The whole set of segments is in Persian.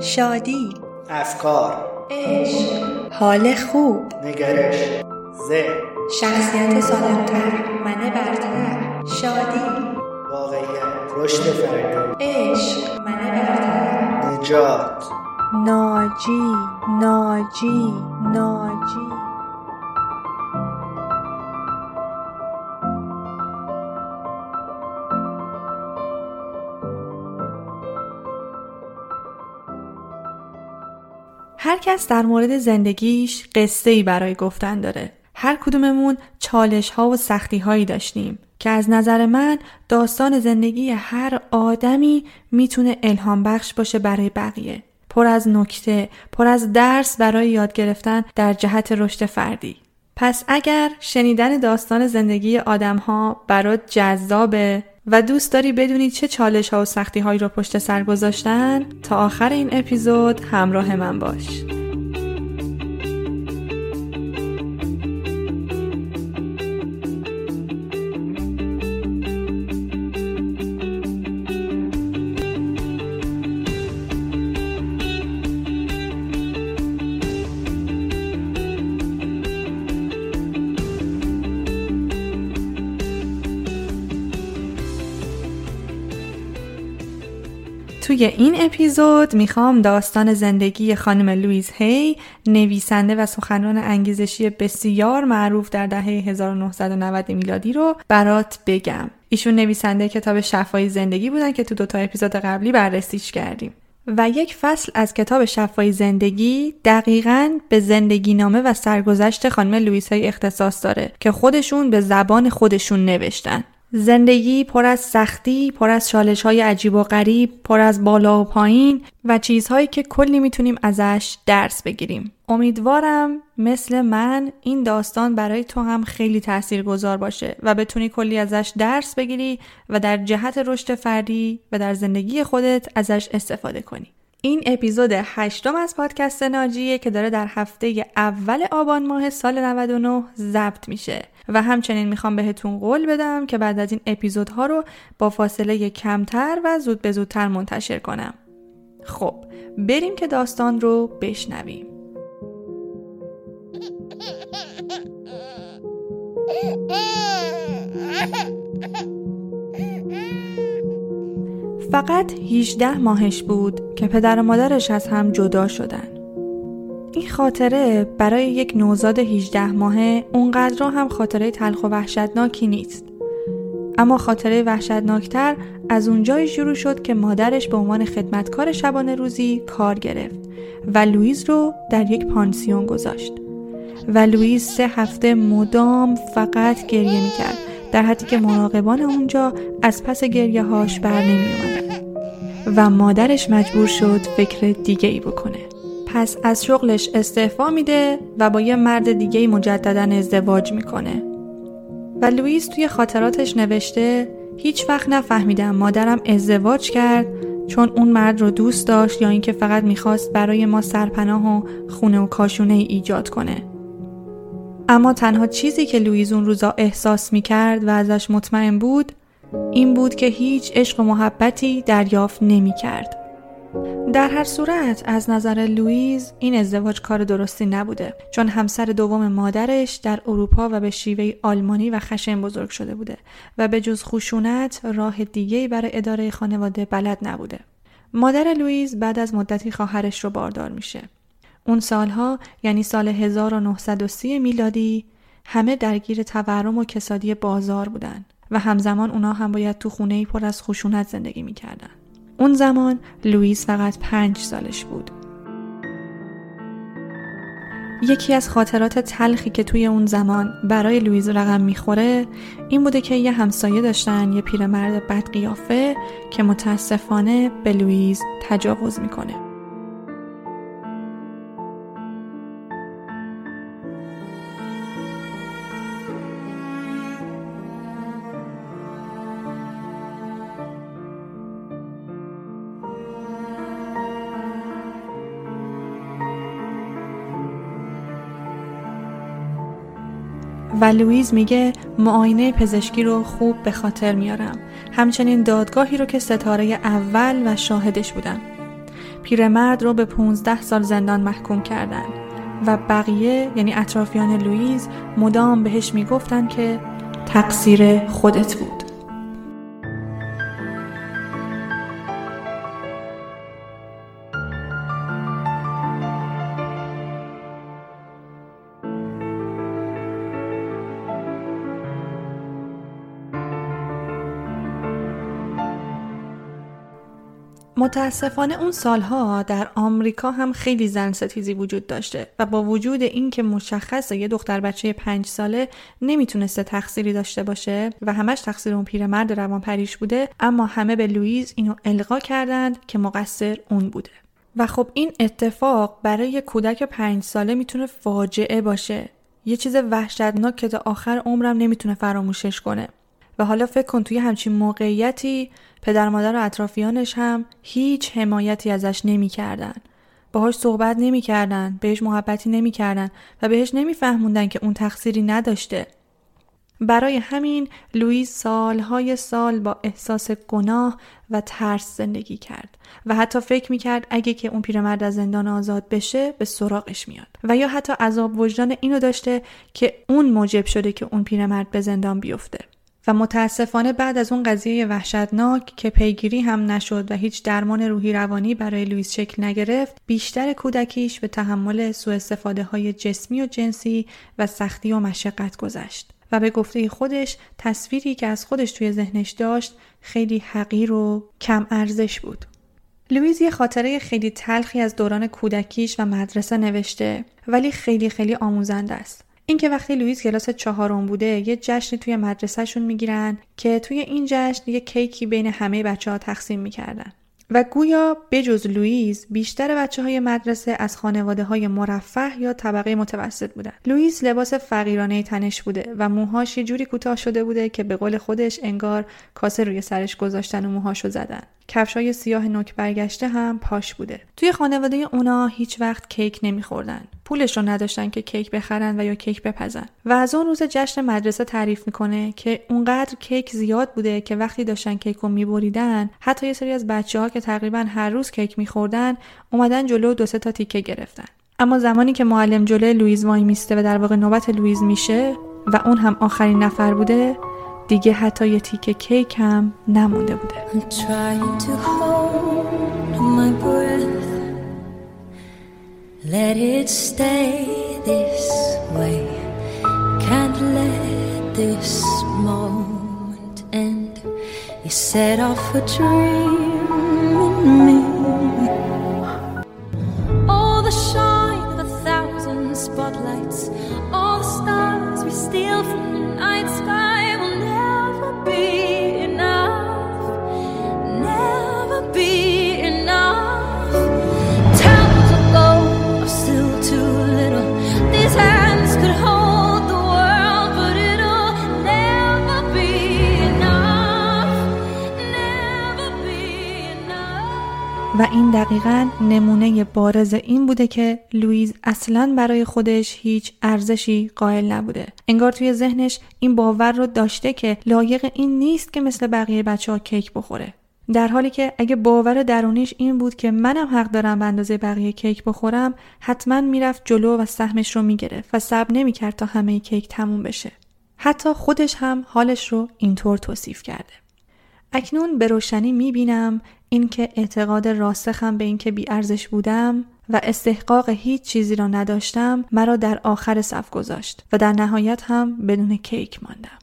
شادی افکار عشق حال خوب نگرش ذهن شخصیت سالمتر من برتر شادی واقعیت رشد فردی عشق من برتر. نجات. ناجی ناجی ناجی. هر کس در مورد زندگیش قصه ای برای گفتن داره. هر کدوممون چالش ها و سختی هایی داشتیم که از نظر من داستان زندگی هر آدمی می‌تونه الهام بخش باشه برای بقیه. پر از نکته، پر از درس برای یاد گرفتن در جهت رشد فردی. پس اگر شنیدن داستان زندگی آدم ها برات جذابه و دوست داری بدونی چه چالش ها و سختی هایی رو پشت سر گذاشتن تا آخر این اپیزود همراه من باش. توی این اپیزود می‌خوام داستان زندگی خانم لویز هی نویسنده و سخنران انگیزشی بسیار معروف در دهه 1990 میلادی رو برات بگم. ایشون نویسنده کتاب شفای زندگی بودن که تو دوتا اپیزود قبلی بررسیش کردیم. و یک فصل از کتاب شفای زندگی دقیقا به زندگی نامه و سرگذشت خانم لویس هی اختصاص داره که خودشون به زبان خودشون نوشتن. زندگی پر از سختی، پر از چالش های عجیب و غریب، پر از بالا و پایین و چیزهایی که کلی می‌تونیم ازش درس بگیریم. امیدوارم مثل من این داستان برای تو هم خیلی تأثیر گذار باشه و بتونی کلی ازش درس بگیری و در جهت رشد فردی و در زندگی خودت ازش استفاده کنی. این اپیزود هشتم از پادکست ناجیه که داره در هفته اول آبان ماه سال 99 ضبط میشه و همچنین می‌خوام بهتون قول بدم که بعد از این اپیزودها رو با فاصله کمتر و زود به زودتر منتشر کنم. خب بریم که داستان رو بشنویم. فقط 18 ماهش بود که پدر و مادرش از هم جدا شدن. این خاطره برای یک نوزاد 18 ماهه اونقدر هم خاطره تلخ و وحشتناکی نیست. اما خاطره وحشتناکتر از اونجایی شروع شد که مادرش به عنوان خدمتکار شبانه روزی کار گرفت و لوئیز رو در یک پانسیون گذاشت. و لوئیز سه هفته مدام فقط گریه می‌کرد در حدی که مراقبان اونجا از پس گریه هاش بر نمی و مادرش مجبور شد فکر دیگه ای بکنه. پس از شغلش استعفا میده و با یه مرد دیگه مجددا ازدواج می‌کنه. و لوئیس توی خاطراتش نوشته هیچ وقت نفهمیدم مادرم ازدواج کرد چون اون مرد رو دوست داشت یا اینکه فقط می‌خواست برای ما سرپناه و خونه و کاشونه ای ایجاد کنه. اما تنها چیزی که لوئیز اون روزا احساس می‌کرد و ازش مطمئن بود این بود که هیچ عشق و محبتی دریافت نمی‌کرد. در هر صورت از نظر لوئیز این ازدواج کار درستی نبوده چون همسر دوم مادرش در اروپا و به شیوه آلمانی و خشن بزرگ شده بوده و به جز خشونت راه دیگه‌ای برای اداره خانواده بلد نبوده. مادر لوئیز بعد از مدتی خواهرش رو باردار میشه. اون سالها یعنی سال 1930 میلادی همه درگیر تورم و کسادی بازار بودن و همزمان اونا هم باید تو خونه پر از خشونت زندگی می‌کردن. اون زمان لوئیس فقط پنج سالش بود. یکی از خاطرات تلخی که توی اون زمان برای لوئیز رقم می‌خوره این بوده که یه همسایه داشتن یه پیرمرد بدقیافه که متاسفانه به لوئیز تجاوز می‌کنه. و لویز میگه معاینه پزشکی رو خوب به خاطر میارم. همچنین دادگاهی رو که ستاره اول و شاهدش بودم پیرمرد رو به 15 سال زندان محکوم کردند و بقیه یعنی اطرافیان لوئیز مدام بهش می‌گفتن که تقصیر خودت بود. متاسفانه اون سالها در آمریکا هم خیلی زن ستیزی وجود داشته و با وجود اینکه مشخصه یه دختر بچه پنج ساله نمی‌تونسته تقصیری داشته باشه و همش تقصیر اون پیرمرد روان پریش بوده اما همه به لوئیز اینو القا کردند که مقصر اون بوده. و خب این اتفاق برای یه کودک پنج ساله می‌تونه فاجعه باشه. یه چیز وحشتناک که تا آخر عمرم نمی‌تونه فراموشش کنه. و حالا فکر کن توی همچین موقعیتی پدر مادر و اطرافیانش هم هیچ حمایتی ازش نمی‌کردن. باهاش صحبت نمی‌کردن، بهش محبتی نمی‌کردن و بهش نمیفهموندن که اون تقصیری نداشته. برای همین لوئیس سالهای سال با احساس گناه و ترس زندگی کرد و حتی فکر می‌کرد اگه که اون پیرمرد از زندان آزاد بشه به سراغش میاد و یا حتی عذاب وجدان اینو داشته که اون موجب شده که اون پیرمرد به زندان بیفته. و متاسفانه بعد از اون قضیه وحشتناک که پیگیری هم نشد و هیچ درمان روحی روانی برای لوئیس شکل نگرفت بیشتر کودکیش به تحمل سوء استفاده های جسمی و جنسی و سختی و مشقت گذشت و به گفته خودش تصویری که از خودش توی ذهنش داشت خیلی حقیر و کم ارزش بود. لویز یه خاطره خیلی تلخی از دوران کودکیش و مدرسه نوشته ولی خیلی خیلی آموزنده است. اینکه وقتی لوئیس کلاس چهارم بوده یه جشنی توی مدرسهشون می‌گیرن که توی این جشن یه کیکی بین همه بچه ها تقسیم می‌کردن و گویا بجز لوئیس بیشتر بچه های مدرسه از خانواده های مرفه یا طبقه متوسط بودن. لوئیس لباس فقیرانه تنش بوده و موهاش یه جوری کوتاه شده بوده که به قول خودش انگار کاسه روی سرش گذاشتن و موهاشو زدن. کفشای سیاه نوک برگشته هم پاش بوده. توی خانواده اونا هیچ وقت کیک نمیخوردن. پولش رو نداشتن که کیک بخرن و یا کیک بپزن. و از اون روز جشن مدرسه تعریف می‌کنه که اونقدر کیک زیاد بوده که وقتی داشتن کیک رو میبریدن حتی یه سری از بچه ها که تقریبا هر روز کیک میخوردن اومدن جلو دو سه تا تیکه گرفتن. اما زمانی که معلم جلوی لویز وای میسته و در واقع نوبت لویز میشه و اون هم آخرین نفر بوده دیگه حتی یه تیکه کیک هم نمونده بوده. Let it stay this way. Can't let this moment end. You set off a dream in me. All the shine of a thousand spotlights, و این دقیقا نمونه بارز این بوده که لویز اصلا برای خودش هیچ ارزشی قائل نبوده. انگار توی ذهنش این باور رو داشته که لایق این نیست که مثل بقیه بچه ها کیک بخوره. در حالی که اگه باور درونیش این بود که منم حق دارم به اندازه بقیه کیک بخورم حتما می‌رفت جلو و سهمش رو می‌گرفت و صبر نمی‌کرد تا همه کیک تموم بشه. حتی خودش هم حالش رو اینطور توصیف کرده. اکنون به روشنی می‌بینم اینکه اعتقاد راسخم به اینکه بیارزش بودم و استحقاق هیچ چیزی را نداشتم مرا در آخر صف گذاشت و در نهایت هم بدون کیک ماندم.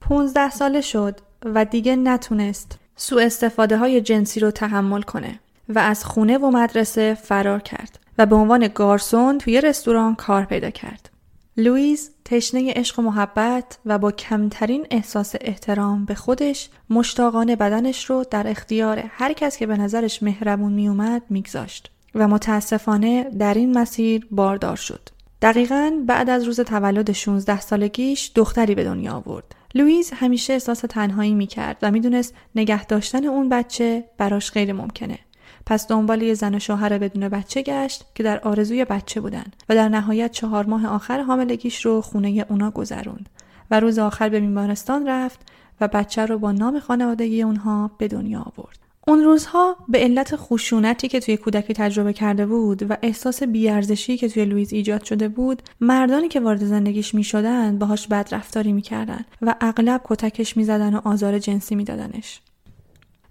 15 ساله شد و دیگه نتونست سوء استفاده های جنسی رو تحمل کنه و از خونه و مدرسه فرار کرد و به عنوان گارسون توی رستوران کار پیدا کرد. لوئیس تشنه عشق و محبت و با کمترین احساس احترام به خودش مشتاقانه بدنش رو در اختیار هر کس که به نظرش مهربون میومد میگذاشت و متاسفانه در این مسیر باردار شد. دقیقا بعد از روز تولد 16 سالگیش دختری به دنیا آورد. لوئیس همیشه احساس تنهایی می‌کرد و می‌دونست نگه داشتن اون بچه براش غیر ممکنه. پس دنبال یه زن و شوهر بدون بچه گشت که در آرزوی بچه بودن و در نهایت چهار ماه آخر حاملگیش رو خونه اونا گذروند و روز آخر به بیمارستان رفت و بچه رو با نام خانوادگی اونها به دنیا آورد. اون روزها به علت خشونتی که توی کودکی تجربه کرده بود و احساس بیارزشی که توی لوئیس ایجاد شده بود مردانی که وارد زندگیش می شدن باهاش بد رفتاری می‌کردن و اغلب کتکش می‌زدن و آزار جنسی میدادنش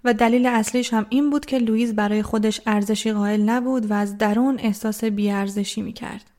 و دلیل اصلیش هم این بود که لوئیس برای خودش ارزشی قائل نبود و از درون احساس بیارزشی می‌کرد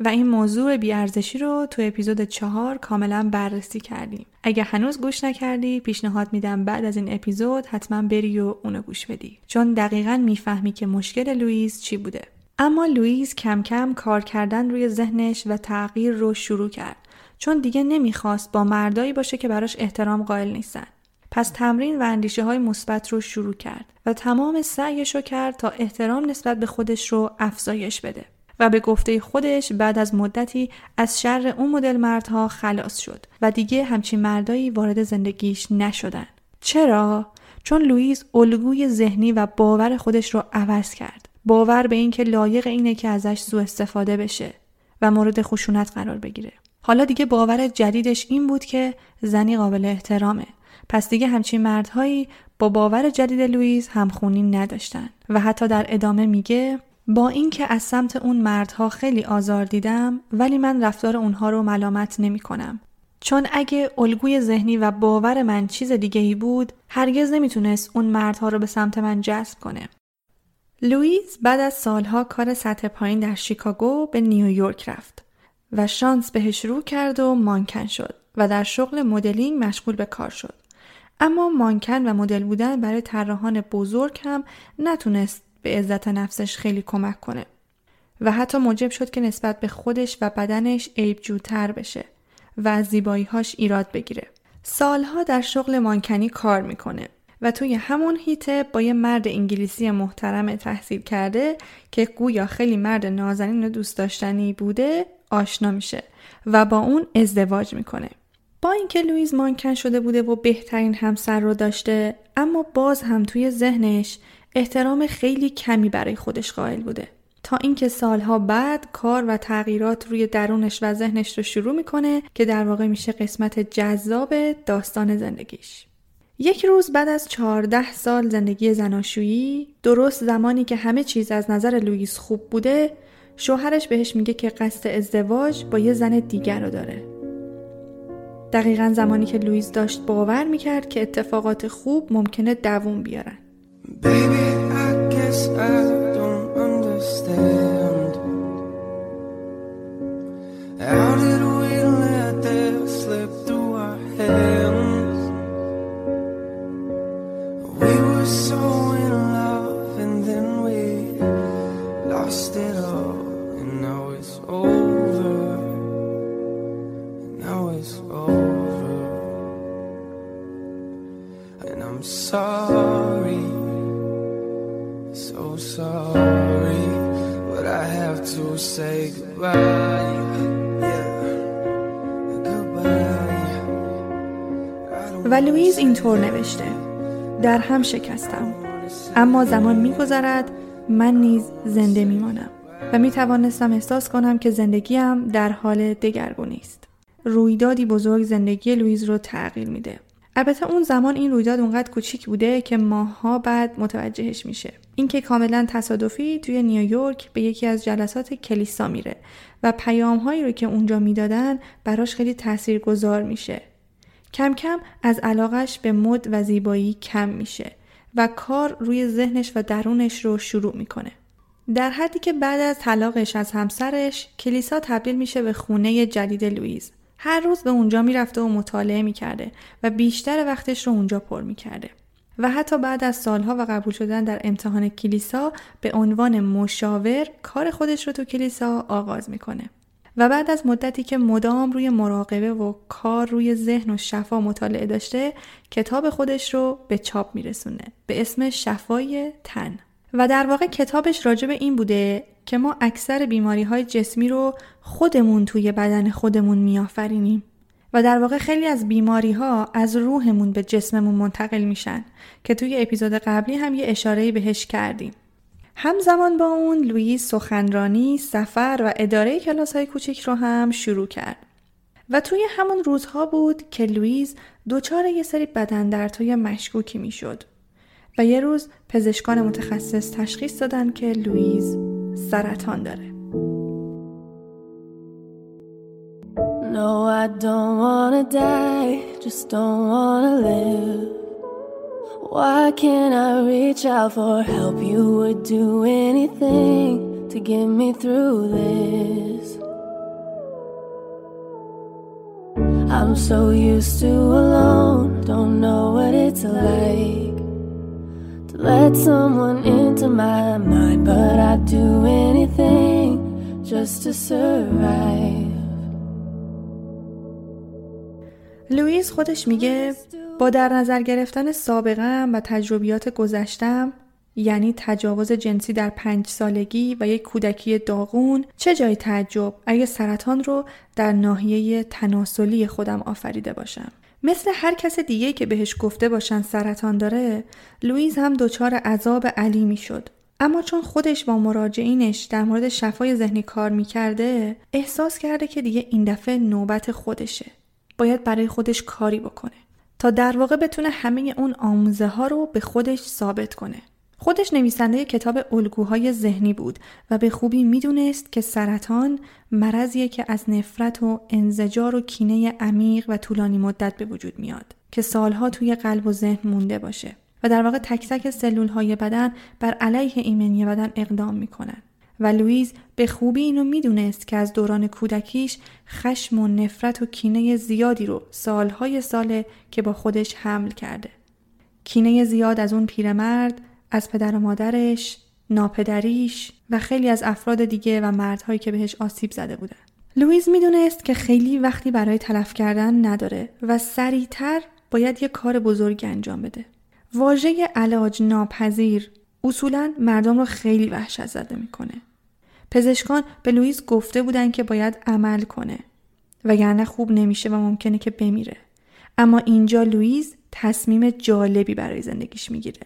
و این موضوع بیارزشی رو تو اپیزود چهار کاملا بررسی کردیم. اگه هنوز گوش نکردی پیشنهاد میدم بعد از این اپیزود حتما بری و اونو گوش بدی. چون دقیقا می‌فهمی که مشکل لوئیس چی بوده. اما لوئیس کم کم کار کردن روی ذهنش و تغییر رو شروع کرد. چون دیگه نمی‌خواست با مردایی باشه که براش احترام قائل نیستن. پس تمرین و اندیشه های مثبت رو شروع کرد و تمام سعیش رو کرد تا احترام نسبت به خودش رو افزایش بده. و به گفته خودش بعد از مدتی از شر اون مدل مردها خلاص شد و دیگه همچین مردایی وارد زندگیش نشدن. چرا؟ چون لوئیس الگوی ذهنی و باور خودش رو عوض کرد. باور به اینکه لایق اینه که ازش سوء استفاده بشه و مورد خشونت قرار بگیره. حالا دیگه باور جدیدش این بود که زنی قابل احترامه. پس دیگه همچین مردهایی با باور جدید لوئیس همخونی نداشتن و حتی در ادامه میگه با اینکه از سمت اون مردها خیلی آزار دیدم ولی من رفتار اونها رو ملامت نمی کنم. چون اگه الگوی ذهنی و باور من چیز دیگه ای بود هرگز نمی‌تونست اون مردها رو به سمت من جذب کنه. لوئیس بعد از سالها کار سطح پایین در شیکاگو به نیویورک رفت و شانس بهش رو کرد و مانکن شد و در شغل مدلینگ مشغول به کار شد. اما مانکن و مدل بودن برای طراحان بزرگ هم نتونست به عزت نفسش خیلی کمک کنه و حتی موجب شد که نسبت به خودش و بدنش جوتر بشه و از زیباییهاش ایراد بگیره. سالها در شغل مانکنی کار می‌کنه و توی همون هیته با یه مرد انگلیسی محترم تحصیل کرده که گویا خیلی مرد نازنین و دوست داشتنی بوده آشنا میشه و با اون ازدواج می‌کنه. با اینکه لویز مانکن شده بوده و بهترین همسر رو داشته اما باز هم توی ذهنش احترام خیلی کمی برای خودش قائل بوده. تا اینکه سالها بعد کار و تغییرات روی درونش و ذهنش رو شروع می‌کنه که در واقع میشه قسمت جذاب داستان زندگیش. یک روز بعد از چهارده سال زندگی زناشویی درست زمانی که همه چیز از نظر لوئیس خوب بوده شوهرش بهش میگه که قصد ازدواج با یه زن دیگر رو داره. دقیقا زمانی که لوئیس داشت باور می‌کرد که اتفاقات خوب ممکنه دووم بیارن Baby, I guess I don't understand. اینطور نوشته. در هم شکستم. اما زمان میگذرد من نیز زنده میمانم و می توانستم احساس کنم که زندگیم در حال دگرگونی است. رویدادی بزرگ زندگی لویز رو تغییر میده. البته اون زمان این رویداد اونقدر کوچیک بوده که ماها بعد متوجهش میشه. اینکه کاملا تصادفی توی نیویورک به یکی از جلسات کلیسا میره و پیام هایی رو که اونجا می‌دادن براش خیلی تاثیرگذار میشه. کم کم از علاقش به مد و زیبایی کم میشه و کار روی ذهنش و درونش رو شروع می‌کنه. در حدی که بعد از طلاقش از همسرش کلیسا تبدیل میشه به خونه جدید لوئیز هر روز به اونجا می‌رفته و مطالعه می‌کرده و بیشتر وقتش رو اونجا پر می‌کرده. و حتی بعد از سالها و قبول شدن در امتحان کلیسا به عنوان مشاور کار خودش رو تو کلیسا آغاز می‌کنه. و بعد از مدتی که مدام روی مراقبه و کار روی ذهن و شفا مطالعه داشته کتاب خودش رو به چاپ میرسونه. به اسم شفای تن. و در واقع کتابش راجع به این بوده که ما اکثر بیماری های جسمی رو خودمون توی بدن خودمون میآفرینیم. و در واقع خیلی از بیماری ها از روحمون به جسممون منتقل میشن که توی اپیزود قبلی هم یه اشاره بهش کردیم. همزمان با اون لوئیس سخنرانی، سفر و اداره کلاس های کوچیک رو هم شروع کرد. و توی همون روزها بود که لوئیس دچار یه سری بدن های مشکوکی می‌شد و یه روز پزشکان متخصص تشخیص دادن که لوئیز سرطان داره No, I don't wanna die, just don't wanna live. Why can't I reach out for help? You would do anything to get me through this. I'm so used to alone, don't know what it's like to let someone into my mind, but I'd do anything just to survive. لوئیس خودش میگه با در نظر گرفتن سابقه و تجربیات گذشتم یعنی تجاوز جنسی در پنج سالگی و یک کودکی داغون چه جای تعجب؟ اگه سرطان رو در ناحیه تناسلی خودم آفریده باشم. مثل هر کس دیگه که بهش گفته باشن سرطان داره لوئیس هم دچار عذاب علیمی شد. اما چون خودش با مراجعینش در مورد شفای ذهنی کار می‌کرده احساس کرده که دیگه این دفعه نوبت خودشه. باید برای خودش کاری بکنه. تا در واقع بتونه همه اون آموزه ها رو به خودش ثابت کنه. خودش نویسنده کتاب الگوهای ذهنی بود و به خوبی می‌دونست که سرطان مرضیه که از نفرت و انزجار و کینه عمیق و طولانی مدت به وجود میاد که سالها توی قلب و ذهن مونده باشه و در واقع تک تک سلول های بدن بر علیه ایمنی بدن اقدام می‌کنن. و لوئیز به خوبی اینو می‌دونست که از دوران کودکیش خشم و نفرت و کینه زیادی رو سالهای ساله که با خودش حمل کرده. کینه زیاد از اون پیرمرد، از پدر و مادرش، ناپدریش و خیلی از افراد دیگه و مردهایی که بهش آسیب زده بودن. لوئیز می‌دونست که خیلی وقتی برای تلف کردن نداره و سریعتر باید یه کار بزرگ انجام بده. واژه علاج ناپذیر اصولا مردم رو خیلی وحشت زده می‌کنه. پزشکان به لوئیس گفته بودن که باید عمل کنه وگرنه خوب نمیشه و ممکنه که بمیره. اما اینجا لوئیس تصمیم جالبی برای زندگیش می‌گیره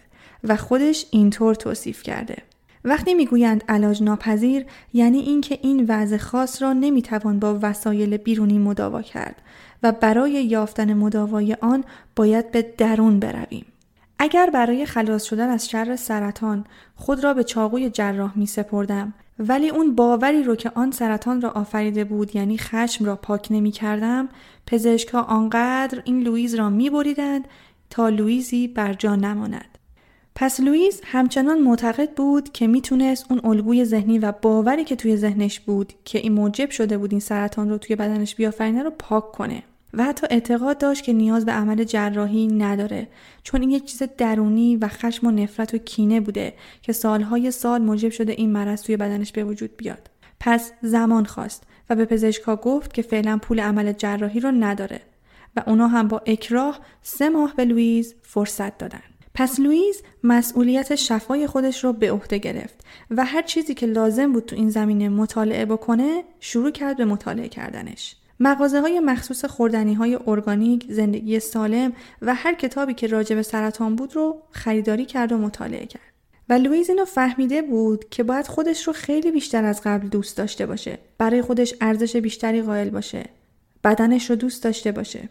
و خودش اینطور توصیف کرده. وقتی می‌گویند علاج ناپذیر یعنی اینکه این وضع خاص را نمی‌توان با وسایل بیرونی مداوا کرد و برای یافتن مداوای آن باید به درون برویم. اگر برای خلاص شدن از شر سرطان خود را به چاقوی جراح می سپردم ولی اون باوری رو که آن سرطان را آفریده بود یعنی خشم را پاک نمی کردم پزشک ها آنقدر این لویز را می بریدند تا لویزی بر جا نماند. پس لویز همچنان معتقد بود که می‌تونست اون الگوی ذهنی و باوری که توی ذهنش بود که این موجب شده بود این سرطان رو توی بدنش بیافرینه رو پاک کنه. و حتی اعتقاد داشت که نیاز به عمل جراحی نداره چون این یک چیز درونی و خشم و نفرت و کینه بوده که سالهای سال موجب شده این مرض توی بدنش به وجود بیاد. پس زمان خواست و به پزشکا گفت که فعلا پول عمل جراحی رو نداره و اونا هم با اکراه سه ماه به لوئیز فرصت دادن. پس لوئیز مسئولیت شفای خودش رو به عهده گرفت و هر چیزی که لازم بود تو این زمینه مطالعه بکنه شروع کرد به مطالعه کردنش. مغازه های مخصوص خوردنی های ارگانیک، زندگی سالم و هر کتابی که راجع به سرطان بود رو خریداری کرد و مطالعه کرد. و لویز اینو فهمیده بود که باید خودش رو خیلی بیشتر از قبل دوست داشته باشه. برای خودش ارزش بیشتری قائل باشه. بدنش رو دوست داشته باشه.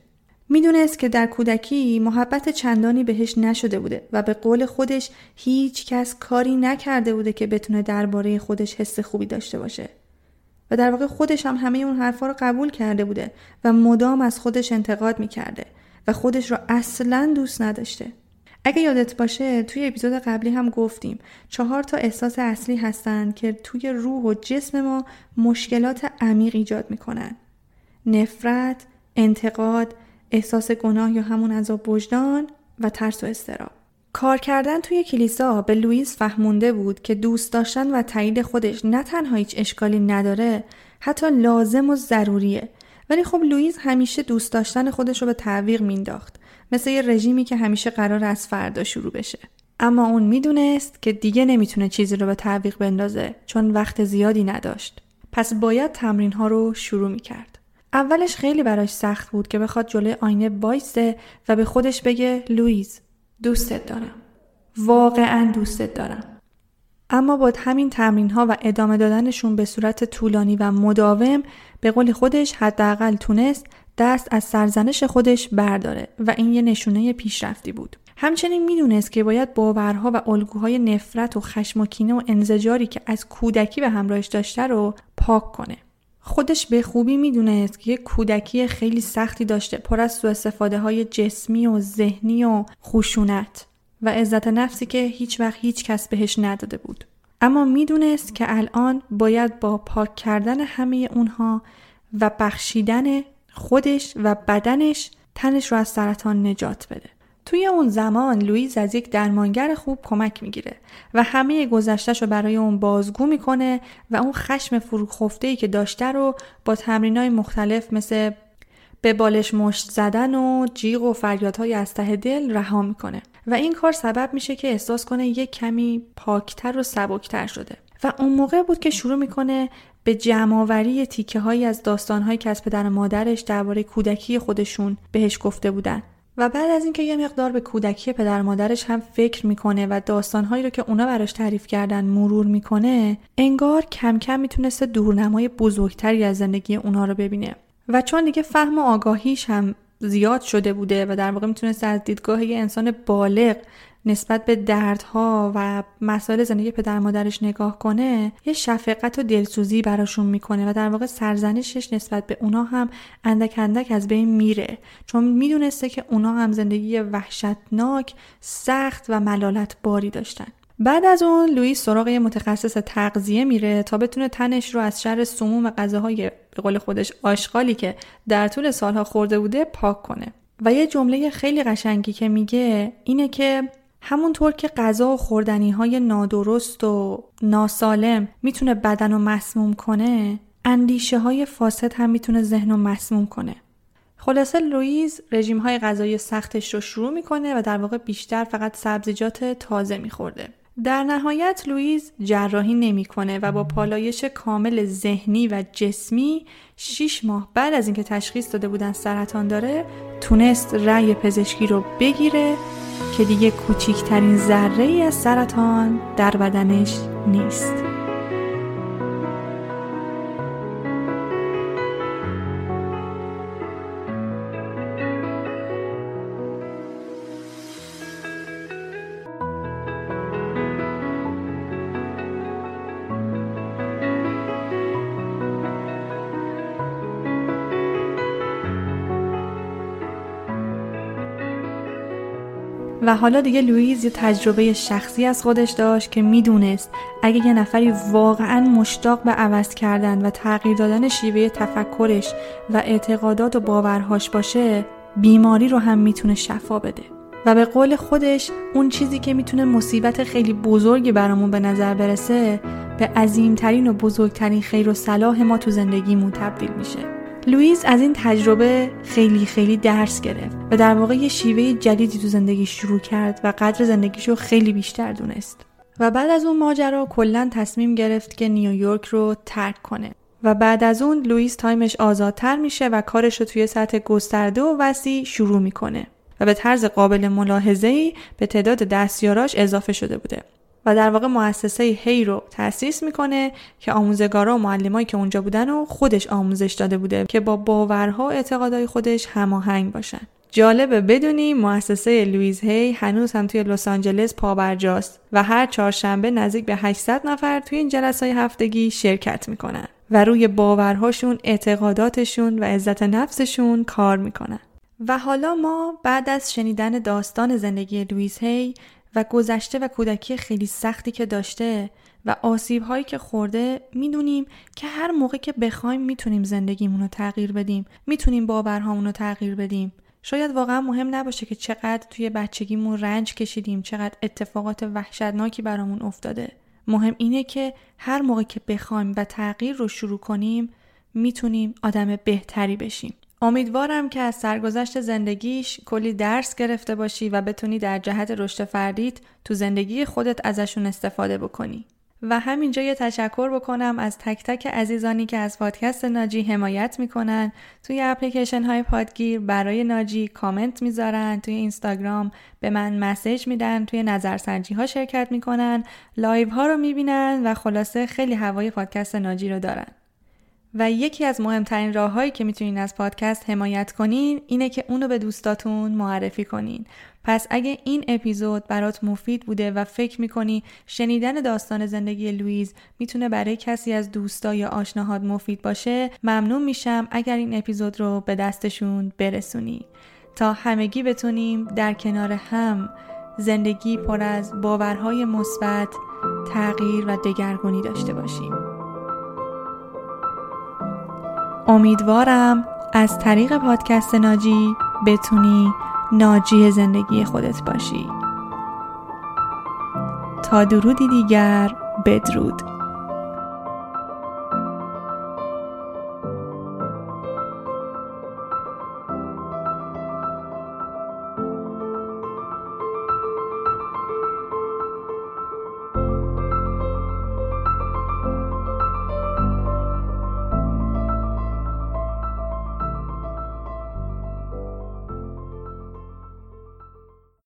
می‌دونست که در کودکی محبت چندانی بهش نشده بوده و به قول خودش هیچ کس کاری نکرده بوده که بتونه درباره خودش حس خوبی داشته باشه. و در واقع خودش هم همه اون حرفا رو قبول کرده بوده و مدام از خودش انتقاد می‌کرده و خودش رو اصلا دوست نداشته. اگه یادت باشه توی اپیزود قبلی هم گفتیم چهار تا احساس اصلی هستند که توی روح و جسم ما مشکلات عمیق ایجاد می‌کنن. نفرت، انتقاد، احساس گناه یا همون عذاب وجدان و ترس و استراب کار کردن توی کلیسا به لوئیس فهمونده بود که دوست داشتن و تایید خودش نه تنها هیچ اشکالی نداره حتی لازم و ضروریه. ولی خب لوئیس همیشه دوست داشتن خودش رو به تعویق مینداخت مثل یه رژیمی که همیشه قرار از فردا شروع بشه. اما اون می‌دونست که دیگه نمی‌تونه چیزی رو به تعویق بندازه چون وقت زیادی نداشت. پس باید تمرین ها رو شروع می‌کرد. اولش خیلی براش سخت بود که بخواد جلوی آینه بایسته و به خودش بگه لوئیس دوستت دارم. واقعا دوستت دارم. اما با همین تمرین ها و ادامه دادنشون به صورت طولانی و مداوم به قول خودش حداقل تونست دست از سرزنش خودش برداره و این یه نشونه پیشرفتی بود. همچنین می‌دونست که باید باورها و الگوهای نفرت و خشم و کینه و انزجاری که از کودکی به همراهش داشته رو پاک کنه. خودش به خوبی می‌دونست که یک کودکی خیلی سختی داشته پر از سوء استفاده های جسمی و ذهنی و خشونت و عزت نفسی که هیچ وقت هیچ کس بهش نداده بود. اما می‌دونست که الان باید با پاک کردن همه اونها و بخشیدن خودش و بدنش تنش رو از سرطان نجات بده. توی اون زمان لویز از یک درمانگر خوب کمک می‌گیره و همه گذشتش رو برای اون بازگو می‌کنه و اون خشم فروخفته که داشته رو با تمرینای مختلف مثل به بالش مشت زدن و جیغ و فریادهای از ته دل رها می‌کنه. و این کار سبب میشه که احساس کنه یک کمی پاکتر و سبکتر شده. و اون موقع بود که شروع می‌کنه به جمعآوری تیکه هایی از داستانهایی که از پدر مادرش درباره کودکی خودشون بهش گفته بودن. و بعد از اینکه یه مقدار به کودکی پدر مادرش هم فکر می‌کنه و داستانهایی رو که اونا براش تعریف کردن مرور می‌کنه انگار کم کم می‌تونسته دورنمای بزرگتری از زندگی اونا رو ببینه. و چون دیگه فهم و آگاهیش هم زیاد شده بوده و در واقع می‌تونسته از دیدگاه یه انسان بالغ نسبت به دردها و مسائل زندگی پدر مادرش نگاه کنه یه شفقت و دلسوزی براشون می‌کنه و در واقع سرزنشش نسبت به اونا هم اندک اندک از بین میره. چون می‌دونسته که اونا هم زندگی وحشتناک سخت و ملالت باری داشتن. بعد از اون لوئیس سراغ یه متخصص تغذیه میره تا بتونه تنش رو از شر سموم غذاهای به قول خودش آشغالی که در طول سالها خورده بوده پاک کنه. و یه جمله خیلی قشنگی که میگه اینه که همونطور که غذا و خوردنی های نادرست و ناسالم می‌تونه بدن رو مسموم کنه اندیشه های فاسد هم می‌تونه ذهن رو مسموم کنه. خلاصه لوئیز رژیم های غذایی سختش رو شروع می‌کنه و در واقع بیشتر فقط سبزیجات تازه میخورده. در نهایت لوئیز جراحی نمی‌کنه و با پالایش کامل ذهنی و جسمی 6 ماه بعد از اینکه تشخیص داده بودن سرطان داره تونست رأی پزشکی رو بگیره که دیگه کوچیکترین ذره ای از سرطان در بدنش نیست. و حالا دیگه لوئیز یه تجربه شخصی از خودش داشت که می‌دونست اگه یه نفری واقعا مشتاق به عوض کردن و تغییر دادن شیوه تفکرش و اعتقادات و باورهاش باشه بیماری رو هم می‌تونه شفا بده. و به قول خودش اون چیزی که می‌تونه مصیبت خیلی بزرگی برامون به نظر برسه به عظیمترین و بزرگترین خیر و صلاح ما تو زندگیمون تبدیل میشه. لوئیس از این تجربه خیلی خیلی درس گرفت و در واقع یه شیوه جدیدی تو زندگی شروع کرد و قدر زندگیشو خیلی بیشتر دونست. و بعد از اون ماجرا کلا تصمیم گرفت که نیویورک رو ترک کنه. و بعد از اون لوئیس time ش آزادتر میشه و کارش رو توی سطح گسترده و وسیع شروع می‌کنه. و به طرز قابل ملاحظه‌ای به تعداد دستیاراش اضافه شده بوده. و در واقع مؤسسه هی رو تأسیس می‌کنه که آموزگارا و معلمایی که اونجا بودن و خودش آموزش داده بوده که با باورها و اعتقادهای خودش هماهنگ باشن جالبه بدونی مؤسسه لویز هی هنوز هم توی لس آنجلس پابرجاست و هر چهارشنبه نزدیک به 800 نفر توی این جلسه هفتگی شرکت می‌کنن و روی باورهاشون، اعتقاداتشون و عزت نفسشون کار می‌کنن. و حالا ما بعد از شنیدن داستان زندگی لویز هی و گذشته و کودکی خیلی سختی که داشته و آسیب هایی که خورده می‌دونیم که هر موقع که بخوایم می‌تونیم زندگیمون رو تغییر بدیم. می‌تونیم باورهامون رو تغییر بدیم. شاید واقعا مهم نباشه که چقدر توی بچگیمون رنج کشیدیم چقدر اتفاقات وحشتناکی برامون افتاده. مهم اینه که هر موقع که بخوایم و تغییر رو شروع کنیم می‌تونیم آدم بهتری بشیم. امیدوارم که از سرگذشت زندگیش کلی درس گرفته باشی و بتونی در جهت رشد فردیت تو زندگی خودت ازشون استفاده بکنی. و همینجا یه تشکر بکنم از تک تک عزیزانی که از پادکست ناجی حمایت می‌کنن توی اپلیکیشن های پادگیر برای ناجی کامنت می‌ذارن توی اینستاگرام به من مسیج میدن توی نظرسنجی ها شرکت می‌کنن live ها رو می‌بینن و خلاصه خیلی هوای پادکست ناجی رو دارن و یکی از مهمترین راههایی که می‌تونین از پادکست حمایت کنین اینه که اونو به دوستاتون معرفی کنین. پس اگه این اپیزود برات مفید بوده و فکر می‌کنی شنیدن داستان زندگی لویز می‌تونه برای کسی از دوستا یا آشناهات مفید باشه ممنون میشم اگر این اپیزود رو به دستشون برسونی. تا همگی بتونیم در کنار هم زندگی پر از باورهای مثبت تغییر و دگرگونی داشته باشیم. امیدوارم از طریق پادکست ناجی بتونی ناجی زندگی خودت باشی. تا درودی دیگر بدرود.